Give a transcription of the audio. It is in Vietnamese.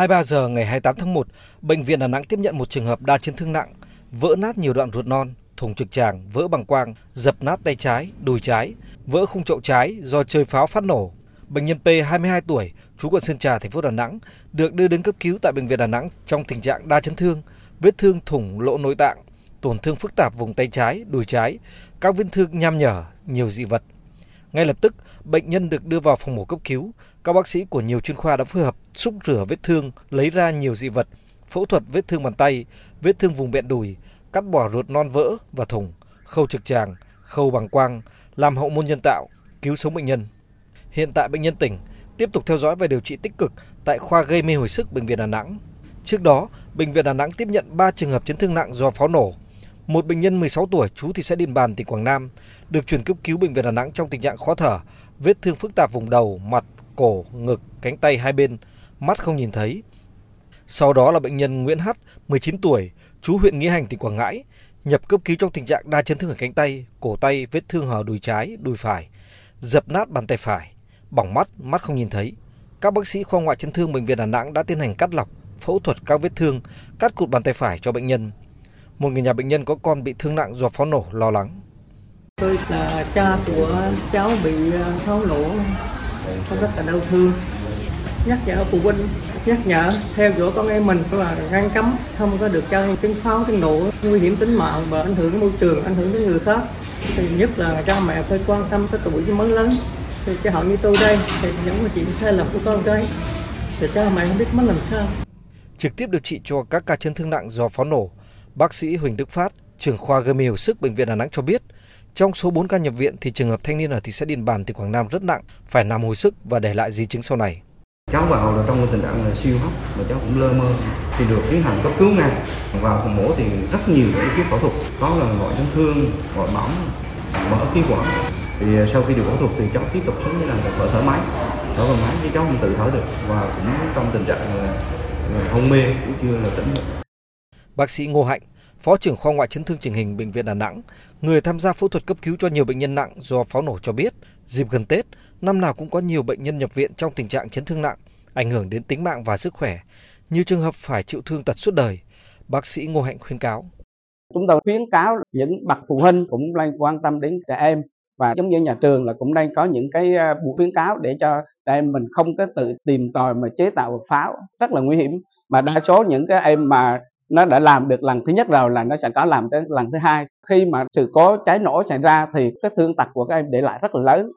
23 giờ ngày 28 tháng 1, bệnh viện Đà Nẵng tiếp nhận một trường hợp đa chấn thương nặng, vỡ nát nhiều đoạn ruột non, thùng trực tràng, vỡ bằng quang, dập nát tay trái, đùi trái, vỡ khung chậu trái do chơi pháo phát nổ. Bệnh nhân P 22 tuổi, trú quận Sơn Trà, thành phố Đà Nẵng, được đưa đến cấp cứu tại bệnh viện Đà Nẵng trong tình trạng đa chấn thương, vết thương thủng lỗ nội tạng, tổn thương phức tạp vùng tay trái, đùi trái, các vết thương nham nhở, nhiều dị vật. Ngay lập tức, bệnh nhân được đưa vào phòng mổ cấp cứu. Các bác sĩ của nhiều chuyên khoa đã phối hợp xúc rửa vết thương, lấy ra nhiều dị vật, phẫu thuật vết thương bàn tay, vết thương vùng bẹn đùi, cắt bỏ ruột non vỡ và thủng, khâu trực tràng, khâu bằng quang, làm hậu môn nhân tạo, cứu sống bệnh nhân. Hiện tại bệnh nhân tỉnh, tiếp tục theo dõi và điều trị tích cực tại khoa gây mê hồi sức bệnh viện Đà Nẵng. Trước đó, bệnh viện Đà Nẵng tiếp nhận 3 trường hợp chấn thương nặng do pháo nổ, một bệnh nhân 16 tuổi trú thị xã Điện Bàn, tỉnh Quảng Nam được chuyển cấp cứu bệnh viện Đà Nẵng trong tình trạng khó thở, vết thương phức tạp vùng đầu, mặt, cổ, ngực, cánh tay hai bên, mắt không nhìn thấy. Sau đó là bệnh nhân Nguyễn H, 19 tuổi, trú huyện Nghĩa Hành, tỉnh Quảng Ngãi, nhập cấp cứu trong tình trạng đa chấn thương ở cánh tay, cổ tay, vết thương hở đùi trái, đùi phải, dập nát bàn tay phải, bỏng mắt, mắt không nhìn thấy. Các bác sĩ khoa ngoại chấn thương bệnh viện Đà Nẵng đã tiến hành cắt lọc, phẫu thuật các vết thương, cắt cụt bàn tay phải cho bệnh nhân một người nhà bệnh nhân có con bị thương nặng do pháo nổ lo lắng. Tôi là cha của cháu bị ờ, pháo nổ, con rất là đau thương. Nhắc nhở phụ huynh, nhắc nhở theo dõi con em mình là ngăn cấm không có được chơi tiếng pháo, tiếng nổ nguy hiểm tính mạng và ảnh hưởng môi trường, ảnh hưởng đến người khác. Thì nhất là cha mẹ phải quan tâm tới tuổi mới lớn. Thì cho họ như tôi đây thì những chuyện sai lầm của con cái thì cha mẹ không biết mất làm sao. Trực tiếp điều trị cho các ca chấn thương nặng do pháo nổ, Bác sĩ Huỳnh Đức Phát, trưởng khoa gây mê hồi sức bệnh viện Đà Nẵng cho biết, trong số 4 ca nhập viện thì trường hợp thanh niên ở thị xã Điện Bàn, tỉnh Quảng Nam rất nặng, phải nằm hồi sức và để lại di chứng sau này. Cháu vào là trong tình trạng là siêu hấp và cháu cũng lơ mơ thì được tiến hành cấp cứu ngay. Vào phòng mổ thì rất nhiều những cái phẫu thuật, có là gọi chấn thương, gọi bỏng, mở khí quản. Thì à, sau khi được phẫu thuật thì cháu tiếp tục xuống như làm vợ thở máy. Thở bằng máy thì cháu không tự thở được và cũng trong tình trạng là hôn mê cũng chưa là tỉnh được. Bác sĩ Ngô Hạnh, Phó trưởng khoa ngoại chấn thương chỉnh hình bệnh viện Đà Nẵng, người tham gia phẫu thuật cấp cứu cho nhiều bệnh nhân nặng do pháo nổ cho biết, dịp gần Tết, năm nào cũng có nhiều bệnh nhân nhập viện trong tình trạng chấn thương nặng, ảnh hưởng đến tính mạng và sức khỏe. Nhiều trường hợp phải chịu thương tật suốt đời. Bác sĩ Ngô Hạnh khuyến cáo. Chúng tôi khuyến cáo những bậc phụ huynh cũng đang quan tâm đến trẻ em và giống như nhà trường là cũng đang có những cái à, buổi khuyến cáo để cho trẻ em mình không có tự tìm tòi mà chế tạo pháo rất là nguy hiểm mà đa số những cái em mà nó đã làm được lần thứ nhất rồi là nó sẽ có làm tới lần thứ hai. Khi mà sự cố cháy nổ xảy ra thì cái thương tật của các em để lại rất là lớn.